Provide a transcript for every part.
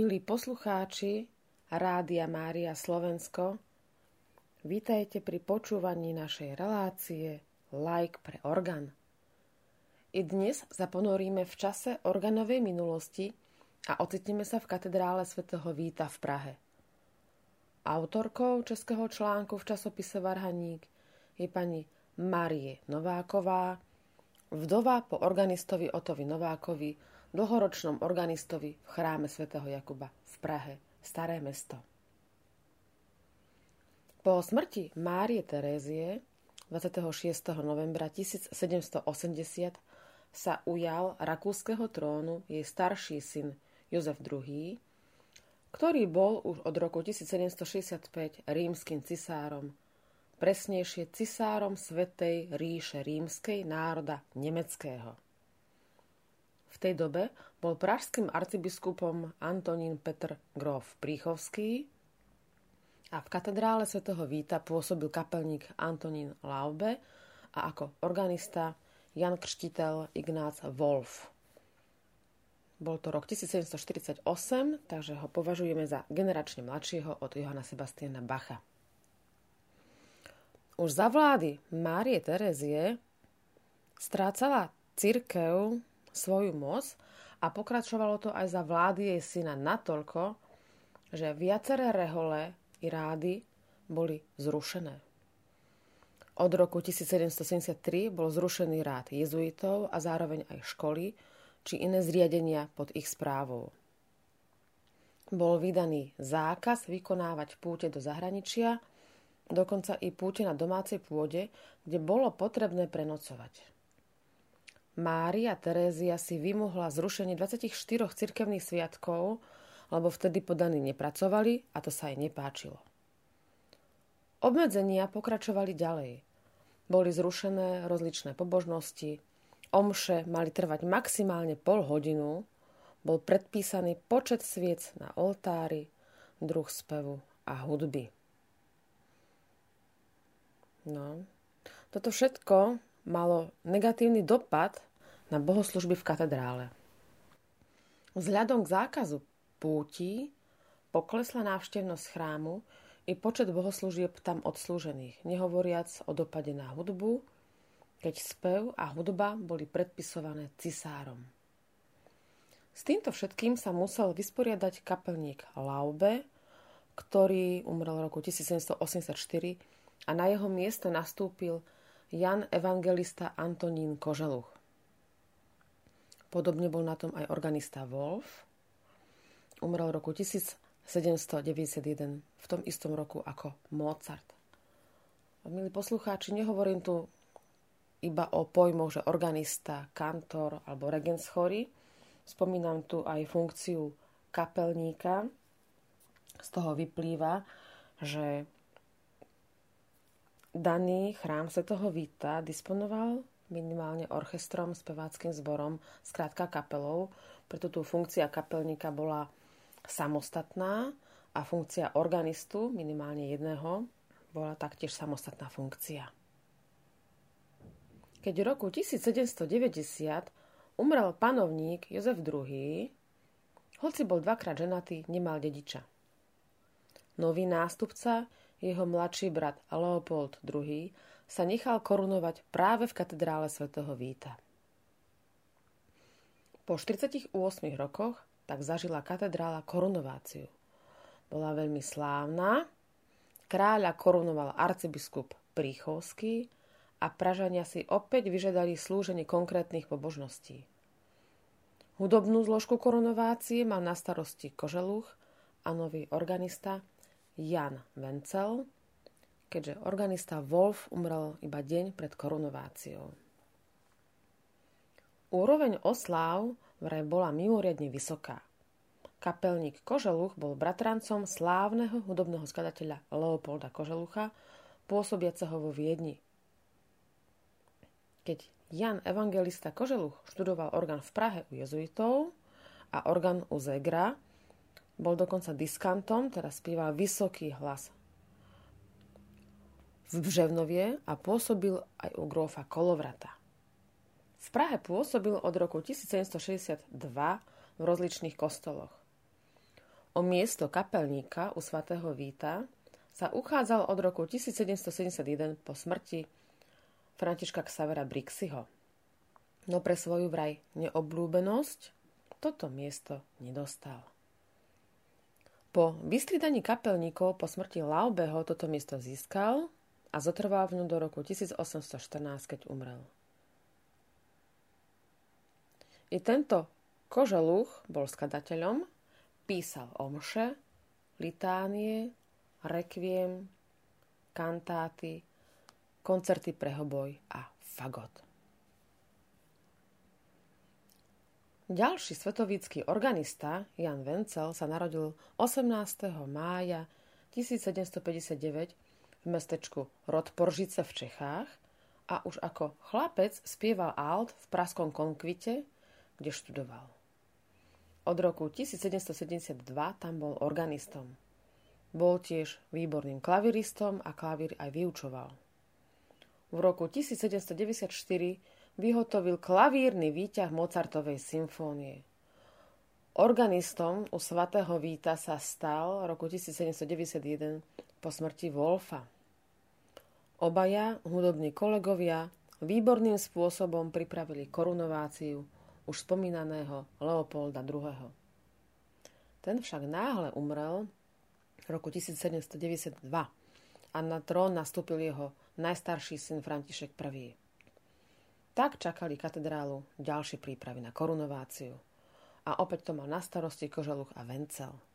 Milí poslucháči Rádia Mária Slovensko, vítajte pri počúvaní našej relácie Like pre orgán. I dnes sa ponoríme v čase organovej minulosti a ocitneme sa v katedrále svätého Víta v Prahe. Autorkou českého článku v časopise Varhaník je pani Marie Nováková, vdova po organistovi Otovi Novákovi, dlhoročnom organistovi v chráme svätého Jakuba v Prahe, Staré mesto. Po smrti Márie Terézie 26. novembra 1780 sa ujal rakúskeho trónu jej starší syn Jozef II, ktorý bol už od roku 1765 rímským cisárom, presnejšie cisárom Svetej ríše rímskej národa nemeckého. V tej dobe bol pražským arcibiskupom Antonín Petr Grof Príchovský a v katedrále svätého Víta pôsobil kapelník Antonín Laube a ako organista Jan Krštiteľ Ignác Wolf. Bol to rok 1748, takže ho považujeme za generačne mladšieho od Johana Sebastiana Bacha. Už za vlády Márie Terezie strácala církev svoju moc a pokračovalo to aj za vlády jej syna natoľko, že viaceré rehole i rády boli zrušené. Od roku 1773 bol zrušený rád jezuitov a zároveň aj školy či iné zriadenia pod ich správou. Bol vydaný zákaz vykonávať púte do zahraničia, dokonca i púte na domácej pôde, kde bolo potrebné prenocovať. Mária Terézia si vymohla zrušenie 24 cirkevných sviatkov, lebo vtedy podaní nepracovali a to sa jej nepáčilo. Obmedzenia pokračovali ďalej. Boli zrušené rozličné pobožnosti, omše mali trvať maximálne pol hodinu, bol predpísaný počet sviec na oltári, druh spevu a hudby. No, toto všetko malo negatívny dopad na bohoslužby v katedrále. Vzhľadom k zákazu púti poklesla návštevnosť chrámu i počet bohoslúžieb tam odslúžených, nehovoriac o dopade na hudbu, keď spev a hudba boli predpisované cisárom. S týmto všetkým sa musel vysporiadať kapelník Laube, ktorý umrel v roku 1784 a na jeho miesto nastúpil Jan Evangelista Antonín Koželuch. Podobne bol na tom aj organista Wolf. Umrel v roku 1791, v tom istom roku ako Mozart. Milí poslucháči, nehovorím tu iba o pojmoch, že organista, kantor alebo regens chory. Spomínam tu aj funkciu kapelníka. Z toho vyplýva, že daný chrám Svetého Víta disponoval minimálne orchestrom, speváckým zborom, skrátka kapelou. Preto tu funkcia kapelníka bola samostatná a funkcia organistu, minimálne jedného, bola taktiež samostatná funkcia. Keď v roku 1790 umrel panovník Jozef II, hoci bol dvakrát ženatý, nemal dediča. Nový nástupca, jeho mladší brat Leopold II, sa nechal korunovať práve v katedrále svätého Víta. Po 48 rokoch tak zažila katedrála korunováciu. Bola veľmi slávna. Kráľa korunoval arcibiskup Príchovský a Pražania si opäť vyžadali slúženie konkrétnych pobožností. Hudobnú zložku korunovácie mal na starosti Koželuch a nový organista Jan Vencel, keďže organista Wolf umrel iba deň pred korunováciou. Úroveň osláv vraj bola mimoriadne vysoká. Kapelník Koželuch bol bratrancom slávneho hudobného skladateľa Leopolda Koželucha, pôsobiaceho vo Viedni. Keď Jan Evangelista Koželuch študoval orgán v Prahe u jezuitov a orgán u Zegra, bol dokonca diskantom, teda spieval vysoký hlas v Bževnovie a pôsobil aj u grófa Kolovrata. V Prahe pôsobil od roku 1762 v rozličných kostoloch. O miesto kapelníka u svatého Víta sa uchádzal od roku 1771 po smrti Františka Xavera Brixiho. No pre svoju vraj neoblúbenosť toto miesto nedostal. Po vystridaní kapelníkov po smrti Laubeho toto miesto získal a zotrval v ňom do roku 1814, keď umrel. I tento koželuch bol skladateľom, písal omše, litánie, rekviem, kantáty, koncerty pre hoboj a fagot. Ďalší svetovícky organista, Jan Vencel, sa narodil 18. mája 1759 v mestečku Rodporžice v Čechách a už ako chlapec spieval alt v Praskom konkvite, kde študoval. Od roku 1772 tam bol organistom. Bol tiež výborným klaviristom a klavír aj vyučoval. V roku 1794 vyhotovil klavírny výťah Mozartovej symfónie. Organistom u svatého Víta sa stal roku 1791 po smrti Wolfa. Obaja hudobní kolegovia výborným spôsobom pripravili korunováciu už spomínaného Leopolda II. Ten však náhle umrel v roku 1792 a na trón nastúpil jeho najstarší syn František I. Tak čakali katedrálu ďalšie prípravy na korunováciu. A opäť to mal na starosti Koželuch a Vencel.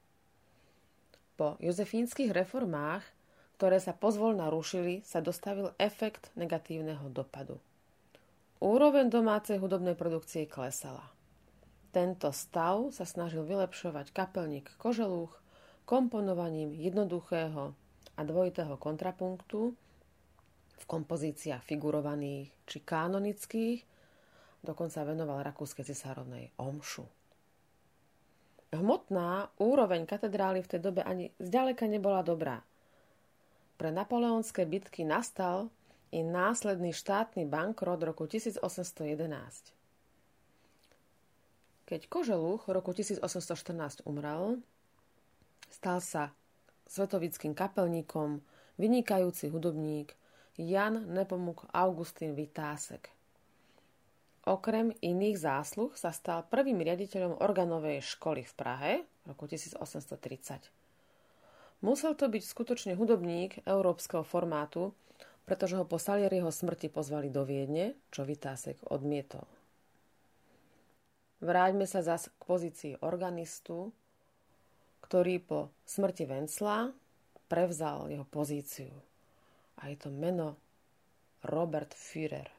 Po jozefínskych reformách, ktoré sa pozvolna rušili, sa dostavil efekt negatívneho dopadu. Úroveň domácej hudobnej produkcie klesala. Tento stav sa snažil vylepšovať kapelník Koželúch komponovaním jednoduchého a dvojitého kontrapunktu v kompozíciách figurovaných či kanonických, dokonca venoval rakúskej cisárovnej omšu. Hmotná úroveň katedrály v tej dobe ani zďaleka nebola dobrá. Pre napoleonské bitky nastal i následný štátny bankrot roku 1811. Keď Koželuch roku 1814 umrel, stal sa svetovickým kapelníkom, vynikajúci hudobník, Jan Nepomuk Augustín Vytásek. Okrem iných zásluh sa stal prvým riaditeľom organovej školy v Prahe v roku 1830. Musel to byť skutočne hudobník európskeho formátu, pretože ho po Salieriho smrti pozvali do Viedne, čo Vytásek odmietol. Vráťme sa zas k pozícii organistu, ktorý po smrti Vencla prevzal jeho pozíciu a je to meno Robert Führer.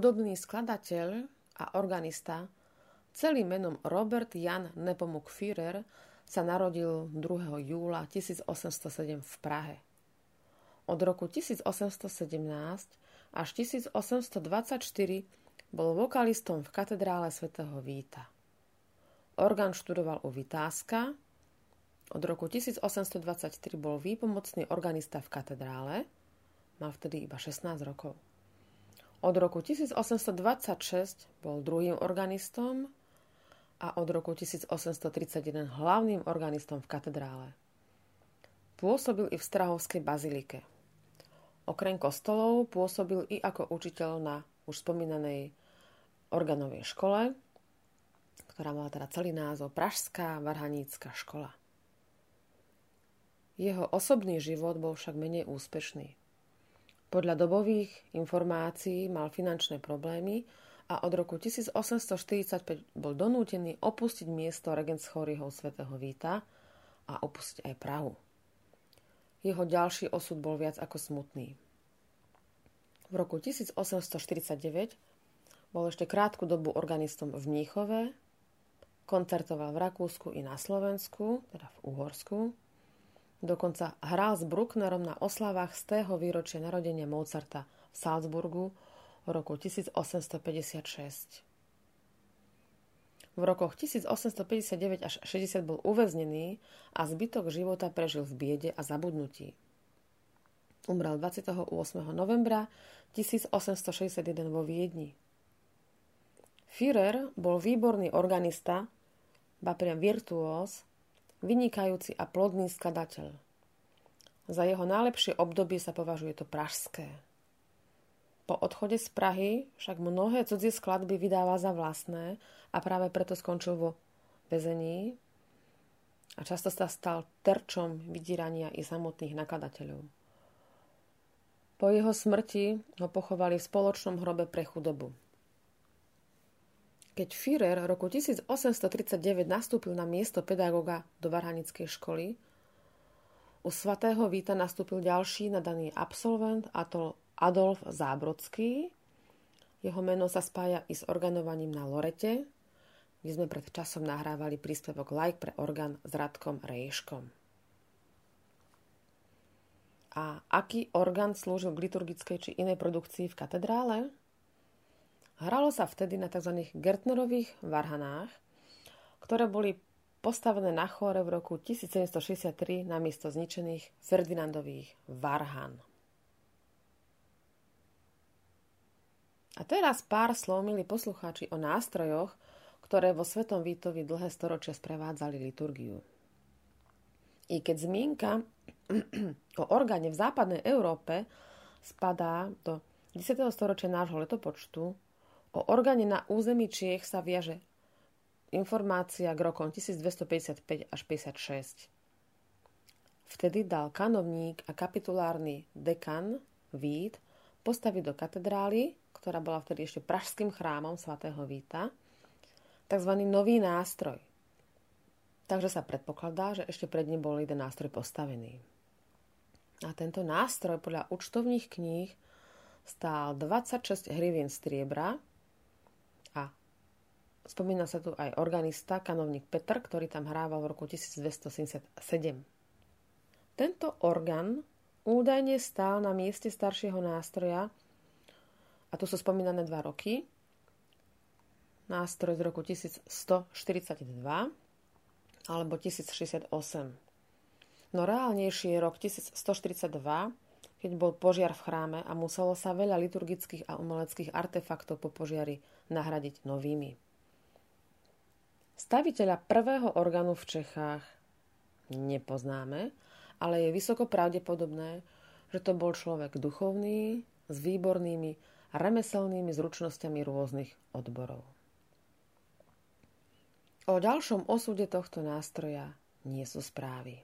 Hudobný skladateľ a organista, celým menom Robert Jan Nepomuk Führer, sa narodil 2. júla 1807 v Prahe. Od roku 1817 až 1824 bol vokalistom v katedrále svätého Víta. Orgán študoval u Vytázka, od roku 1823 bol výpomocný organista v katedrále, mal vtedy iba 16 rokov. Od roku 1826 bol druhým organistom a od roku 1831 hlavným organistom v katedrále. Pôsobil i v Strahovskej bazilike. Okrem kostolov pôsobil i ako učiteľ na už spomínanej organovej škole, ktorá mala teda celý názov Pražská varhanícka škola. Jeho osobný život bol však menej úspešný. Podľa dobových informácií mal finančné problémy a od roku 1845 bol donútený opustiť miesto Regenschoryho svätého Víta a opustiť aj Prahu. Jeho ďalší osud bol viac ako smutný. V roku 1849 bol ešte krátku dobu organistom v Mníchove, koncertoval v Rakúsku i na Slovensku, teda v Uhorsku. Dokonca hral s Brucknerom na oslavách z tého výročia narodenia Mozarta v Salzburgu roku 1856. V rokoch 1859 až 60 bol uväznený a zbytok života prežil v biede a zabudnutí. Umrel 28. novembra 1861 vo Viedni. Führer bol výborný organista, ba priam virtuós, vynikajúci a plodný skladateľ. Za jeho najlepšie obdobie sa považuje to pražské. Po odchode z Prahy však mnohé cudzie skladby vydáva za vlastné a práve preto skončil vo väzení a často sa stal terčom vydírania i samotných nakladateľov. Po jeho smrti ho pochovali v spoločnom hrobe pre chudobu. Keď Führer roku 1839 nastúpil na miesto pedagóga do Varhanickej školy, u svatého Víta nastúpil ďalší nadaný absolvent a to Adolf Zábrodský. Jeho meno sa spája i s organovaním na Lorete, kde sme pred časom nahrávali príspevok Like pre orgán s Radkom Rejškom. A aký orgán slúžil k liturgickej či inej produkcii v katedrále? Hralo sa vtedy na tzv. Gertnerových varhanách, ktoré boli postavené na chóre v roku 1763 na miesto zničených Ferdinandových varhan. A teraz pár slov, milí poslucháči, o nástrojoch, ktoré vo Svetom Vítovi dlhé storočia sprevádzali liturgiu. I keď zmienka o orgáne v západnej Európe spadá do 10. storočia nášho letopočtu, o orgáne na území Čiech sa viaže informácia k rokom 1255 až 56. Vtedy dal kanovník a kapitulárny dekan Vít postaviť do katedrály ktorá bola vtedy ešte pražským chrámom svätého Víta, tzv. nový nástroj. Takže sa predpokladá, že ešte pred ním bol jeden nástroj postavený. A tento nástroj podľa účtovných kníh stál 26 hrivien striebra spomína sa tu aj organista, kanovník Petr, ktorý tam hrával v roku 1277. Tento orgán údajne stál na mieste staršieho nástroja a tu sú spomínané dva roky. Nástroj z roku 1142 alebo 1068. No reálnejší je rok 1142, keď bol požiar v chráme a muselo sa veľa liturgických a umeleckých artefaktov po požiari nahradiť novými. Staviteľa prvého orgánu v Čechách nepoznáme, ale je vysoko pravdepodobné, že to bol človek duchovný, s výbornými remeselnými zručnosťami rôznych odborov. O ďalšom osude tohto nástroja nie sú správy.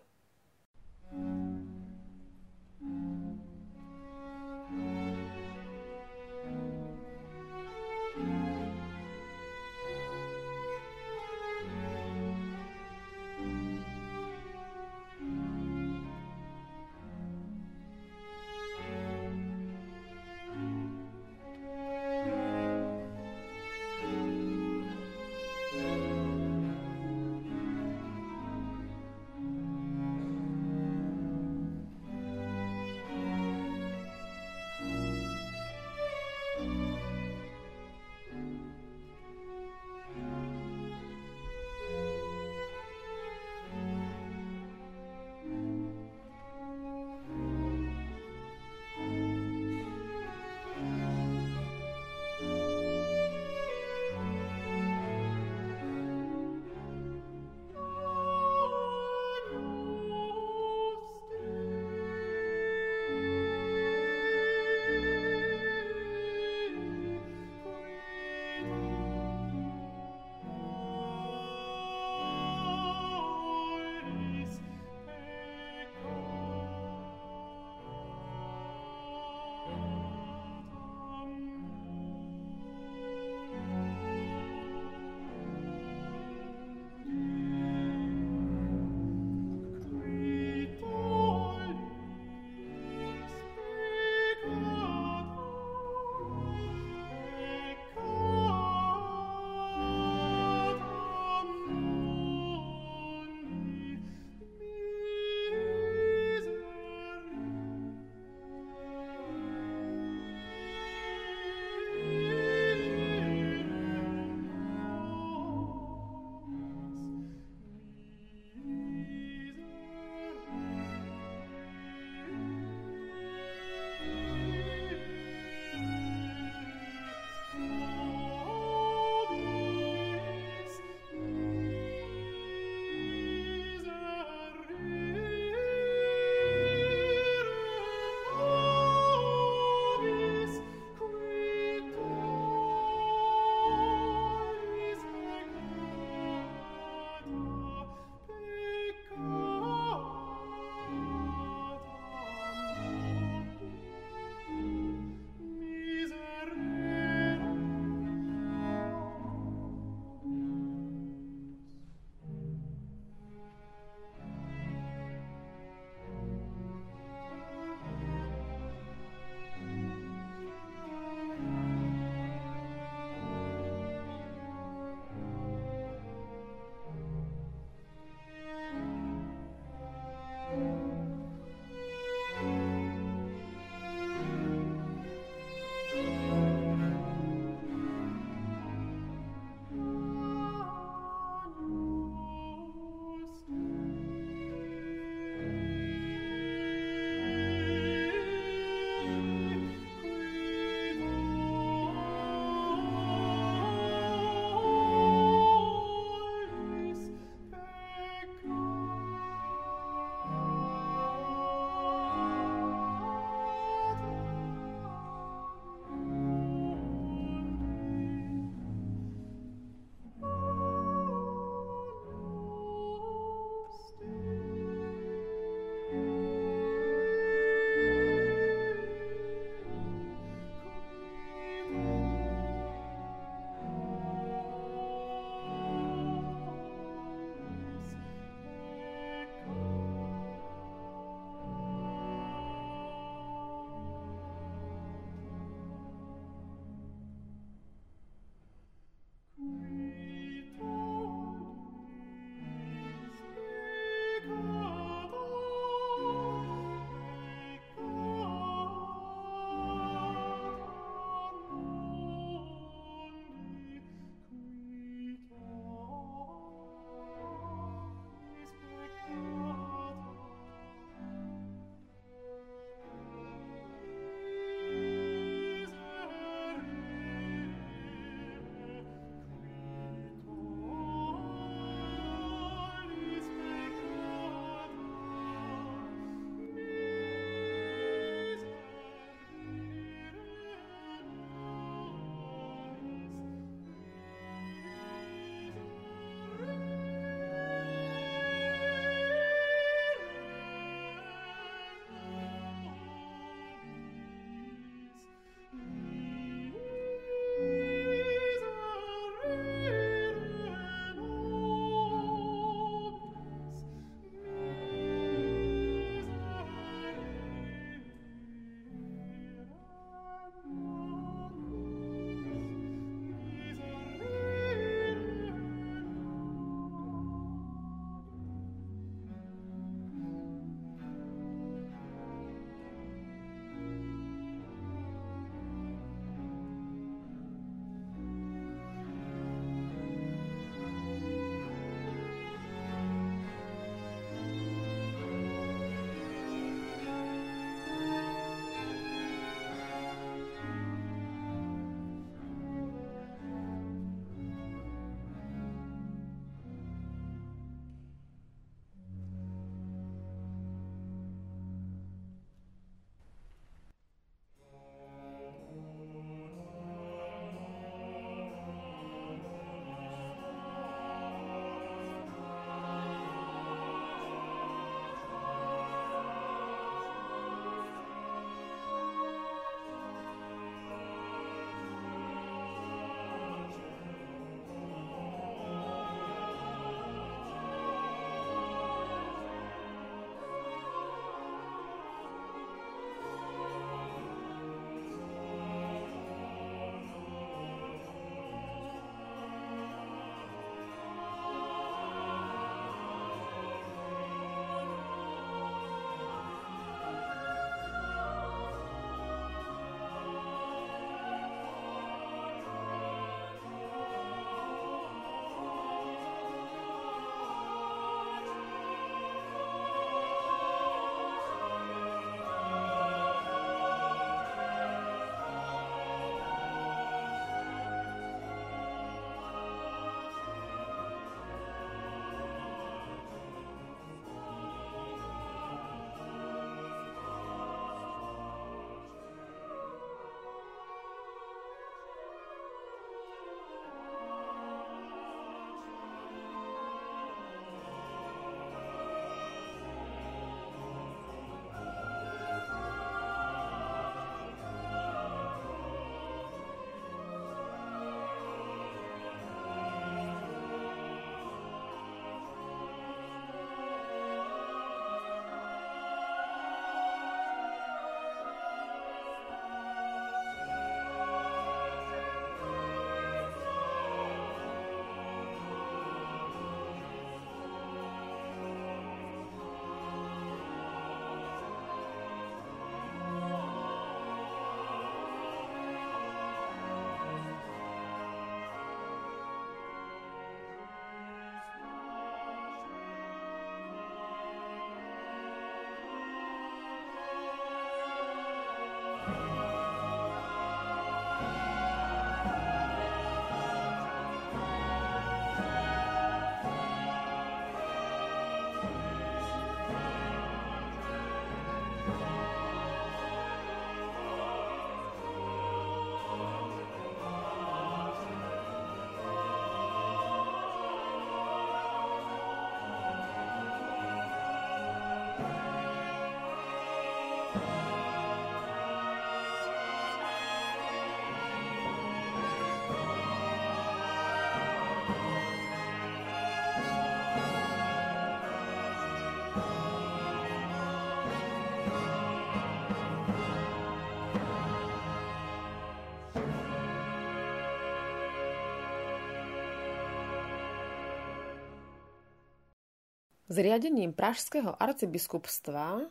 Zriadením pražského arcibiskupstva,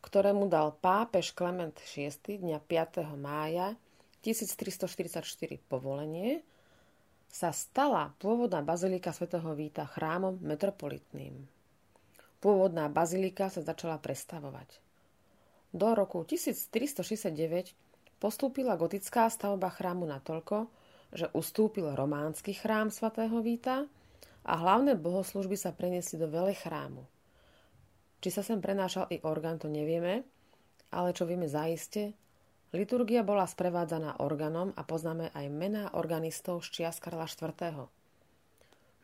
ktorému dal pápež Klement VI dňa 5. mája 1344 povolenie, sa stala pôvodná bazilika svätého Víta chrámom metropolitným. Pôvodná bazilika sa začala prestavovať. Do roku 1369 postúpila gotická stavba chrámu natoľko, že ustúpil románsky chrám svätého Víta a hlavné bohoslužby sa preniesli do veľa chrámu. Či sa sem prenášal i orgán, to nevieme, ale čo vieme zaiste, liturgia bola sprevádzaná organom a poznáme aj mená organistov z čias Karla IV.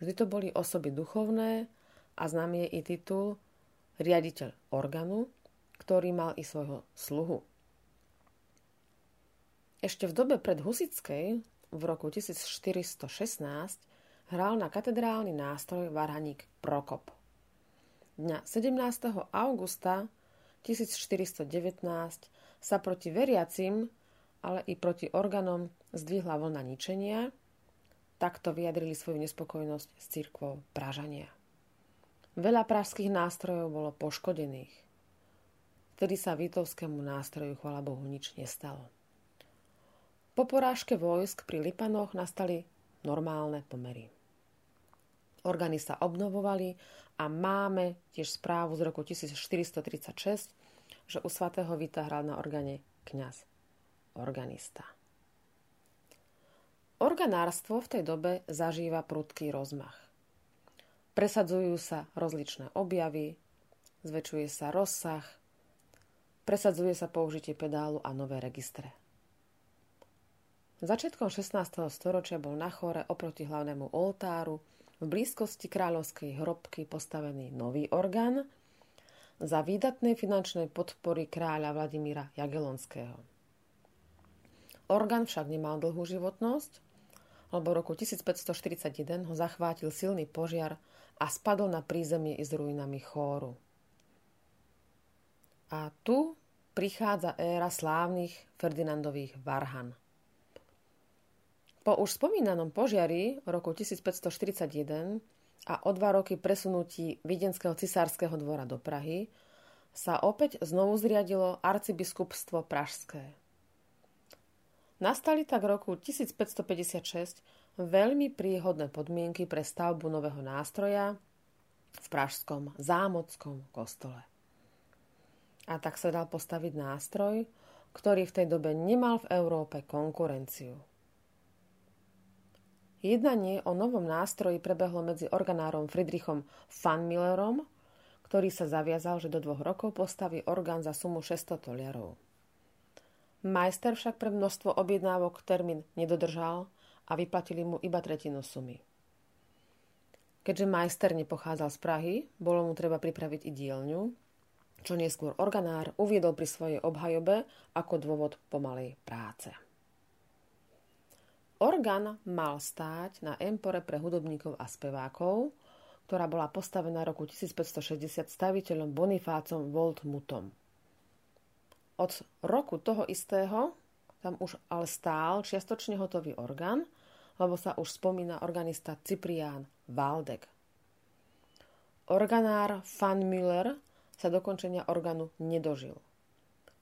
Vždy to boli osoby duchovné a známy je i titul riaditeľ organu, ktorý mal i svojho sluhu. Ešte v dobe pred Husickej, v roku 1416, hral na katedrálny nástroj varhaník Prokop. Dňa 17. augusta 1419 sa proti veriacim, ale i proti organom zdvihla vlna ničenia, takto vyjadrili svoju nespokojnosť s církvou Pražania. Veľa pražských nástrojov bolo poškodených. Vtedy sa Vítovskému nástroju, chvala Bohu, nič nestalo. Po porážke vojsk pri Lipanoch nastali normálne pomery. Orgány sa obnovovali a máme tiež správu z roku 1436, že u svatého Vita hral na organe kňaz, organista. Organárstvo v tej dobe zažíva prudký rozmach. Presadzujú sa rozličné objavy, zväčšuje sa rozsah, presadzuje sa použitie pedálu a nové registre. Začiatkom 16. storočia bol na chore oproti hlavnému oltáru v blízkosti kráľovskej hrobky postavený nový orgán za výdatnej finančnej podpory kráľa Vladimíra Jagelonského. Orgán však nemal dlhú životnosť, lebo v roku 1541 ho zachvátil silný požiar a spadol na prízemie i s ruinami chóru. A tu prichádza éra slávnych Ferdinandových Varhan – po už spomínanom požiari roku 1541 a o dva roky presunutí Viedenského cisárskeho dvora do Prahy sa opäť znovu zriadilo arcibiskupstvo Pražské. Nastali tak roku 1556 veľmi príhodné podmienky pre stavbu nového nástroja v pražskom zámockom kostole. A tak sa dal postaviť nástroj, ktorý v tej dobe nemal v Európe konkurenciu. Jednanie o novom nástroji prebehlo medzi organárom Friedrichom Fanmillerom, ktorý sa zaviazal, že do dvoch rokov postaví orgán za sumu 600 toliarov. Majster však pre množstvo objednávok termín nedodržal a vyplatili mu iba tretinu sumy. Keďže majster nepochádzal z Prahy, bolo mu treba pripraviť i dielňu, čo neskôr organár uviedol pri svojej obhajobe ako dôvod pomalej práce. Orgán mal stáť na empore pre hudobníkov a spevákov, ktorá bola postavená roku 1560 staviteľom Bonifácom Voltmutom. Od roku toho istého tam už ale stál čiastočne hotový orgán, lebo sa už spomína organista Ciprián Valdek. Organár Van Müller sa dokončenia orgánu nedožil.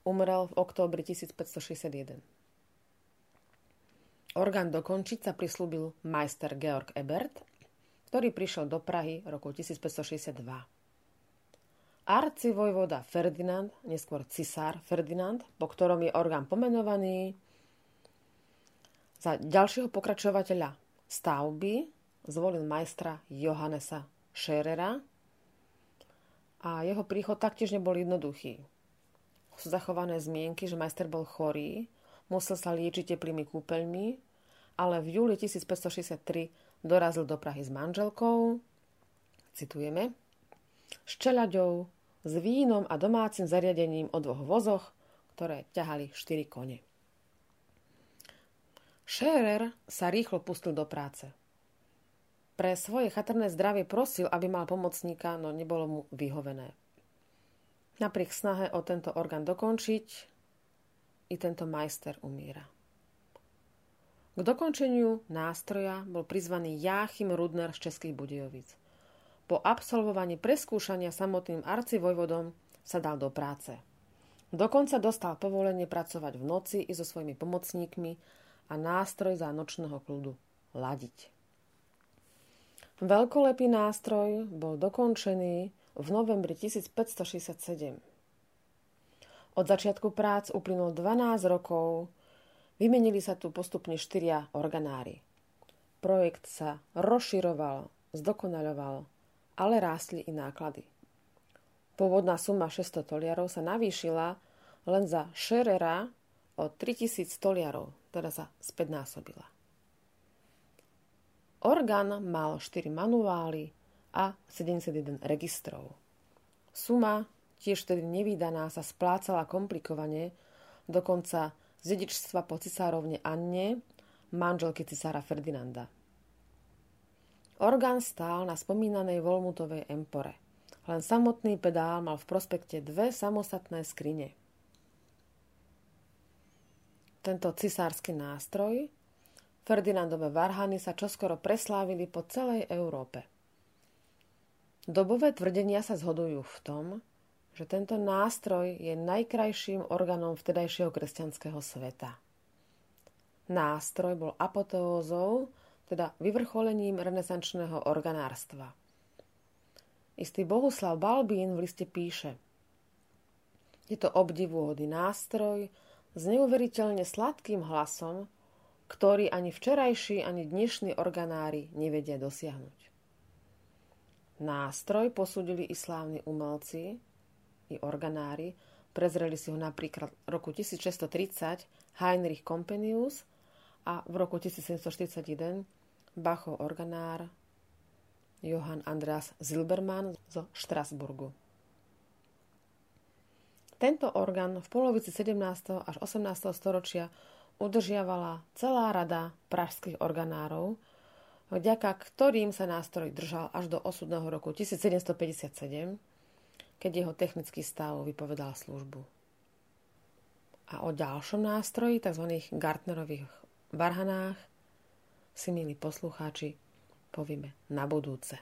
Umrel v októbri 1561. Orgán dokončiť sa prislúbil majster Georg Ebert, ktorý prišiel do Prahy roku 1562. Arci vojvoda Ferdinand, neskôr cisár Ferdinand, po ktorom je orgán pomenovaný, za ďalšieho pokračovateľa stavby zvolil majstra Johannesa Scherera a jeho príchod taktiež nebol jednoduchý. Sú zachované zmienky, že majster bol chorý musel sa liečiť teplými kúpeľmi, ale v júli 1563 dorazil do Prahy s manželkou, citujeme, s čeľaďou, s vínom a domácim zariadením o dvoch vozoch, ktoré ťahali štyri kone. Scherer sa rýchlo pustil do práce. Pre svoje chatrné zdravie prosil, aby mal pomocníka, no nebolo mu vyhovené. Napriek snahe o tento orgán dokončiť, i tento majster umiera. K dokončeniu nástroja bol prizvaný Jáchym Rudner z Českých Budejovic. Po absolvovaní preskúšania samotným arcivojvodom sa dal do práce. Dokonca dostal povolenie pracovať v noci i so svojimi pomocníkmi a nástroj za nočného kľudu ladiť. Veľkolepý nástroj bol dokončený v novembri 1567. Od začiatku prác uplynulo 12 rokov, vymenili sa tu postupne štyria organári. Projekt sa rozširoval, zdokonaľoval ale rástli i náklady. Pôvodná suma 600 toliarov sa navýšila len za Scherera o 3000 toliarov, teda sa spätnásobila. Orgán mal 4 manuály a 71 registrov. Suma, tiež tedy nevýdaná, sa splácala komplikovane, dokonca z dedičstva po cisárovne Anne, manželky cisára Ferdinanda. Orgán stál na spomínanej Volmutovej empore. Len samotný pedál mal v prospekte dve samostatné skrine. Tento cisársky nástroj, Ferdinandové varhany sa čoskoro preslávili po celej Európe. Dobové tvrdenia sa zhodujú v tom, že tento nástroj je najkrajším orgánom vtedajšieho kresťanského sveta. Nástroj bol apoteózou teda vyvrcholením renesančného organárstva. Istý Bohuslav Balbín v liste píše Je to obdivuhodný nástroj s neuveriteľne sladkým hlasom, ktorý ani včerajší, ani dnešní organári nevedia dosiahnuť. Nástroj posúdili slávni umelci i organári, prezreli si ho napríklad v roku 1630 Heinrich Compenius a v roku 1741 Bachov organár Johann Andreas Zilbermann zo Štrasburgu. Tento orgán v polovici 17. až 18. storočia udržiavala celá rada pražských organárov, vďaka ktorým sa nástroj držal až do osudného roku 1757, keď jeho technický stav vypovedal službu. A o ďalšom nástroji, tzv. Gartnerových varhanách, si, milí poslucháči, povieme na budúce.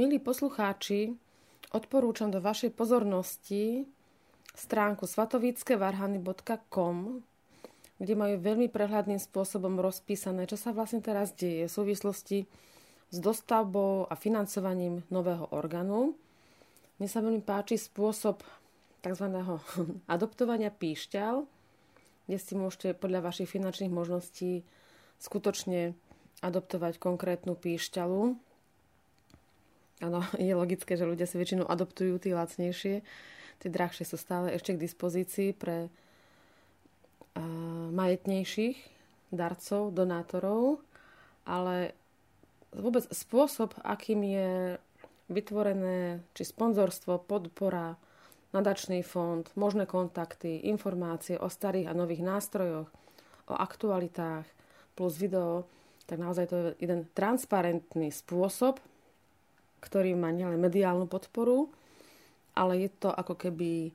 Milí poslucháči, odporúčam do vašej pozornosti stránku svatovíckevarhany.com, kde majú veľmi prehľadným spôsobom rozpísané, čo sa vlastne teraz deje v súvislosti s dostavbou a financovaním nového orgánu. Mne sa veľmi páči spôsob tzv. adoptovania píšťal, kde si môžete podľa vašich finančných možností skutočne adoptovať konkrétnu píšťalu. Áno, je logické, že ľudia si väčšinou adoptujú tie lacnejšie. Tie drahšie sú stále ešte k dispozícii pre majetnejších darcov, donátorov, ale vôbec spôsob, akým je vytvorené či sponzorstvo, podpora, nadačný fond, možné kontakty, informácie o starých a nových nástrojoch, o aktualitách plus video, tak naozaj to je jeden transparentný spôsob, ktorý má nielen mediálnu podporu, ale je to ako keby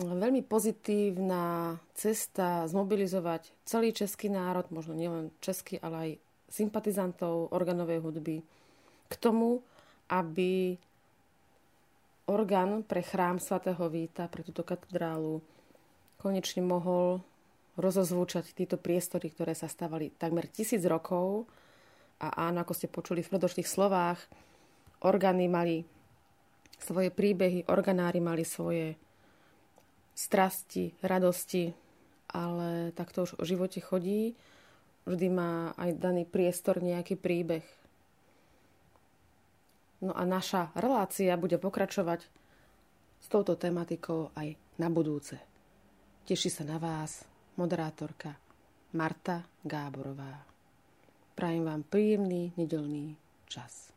veľmi pozitívna cesta zmobilizovať celý český národ, možno nielen český, ale aj sympatizantov organovej hudby, k tomu, aby orgán pre chrám svätého Víta, pre túto katedrálu, konečne mohol rozozvúčať tieto priestory, ktoré sa stavali takmer tisíc rokov. A áno, ako ste počuli v predošlých slovách, orgány mali svoje príbehy, organári mali svoje strasti, radosti, ale takto už o živote chodí. Vždy má aj daný priestor nejaký príbeh. No a naša relácia bude pokračovať s touto tematikou aj na budúce. Teší sa na vás moderátorka Marta Gáborová. Prajem vám príjemný nedelný čas.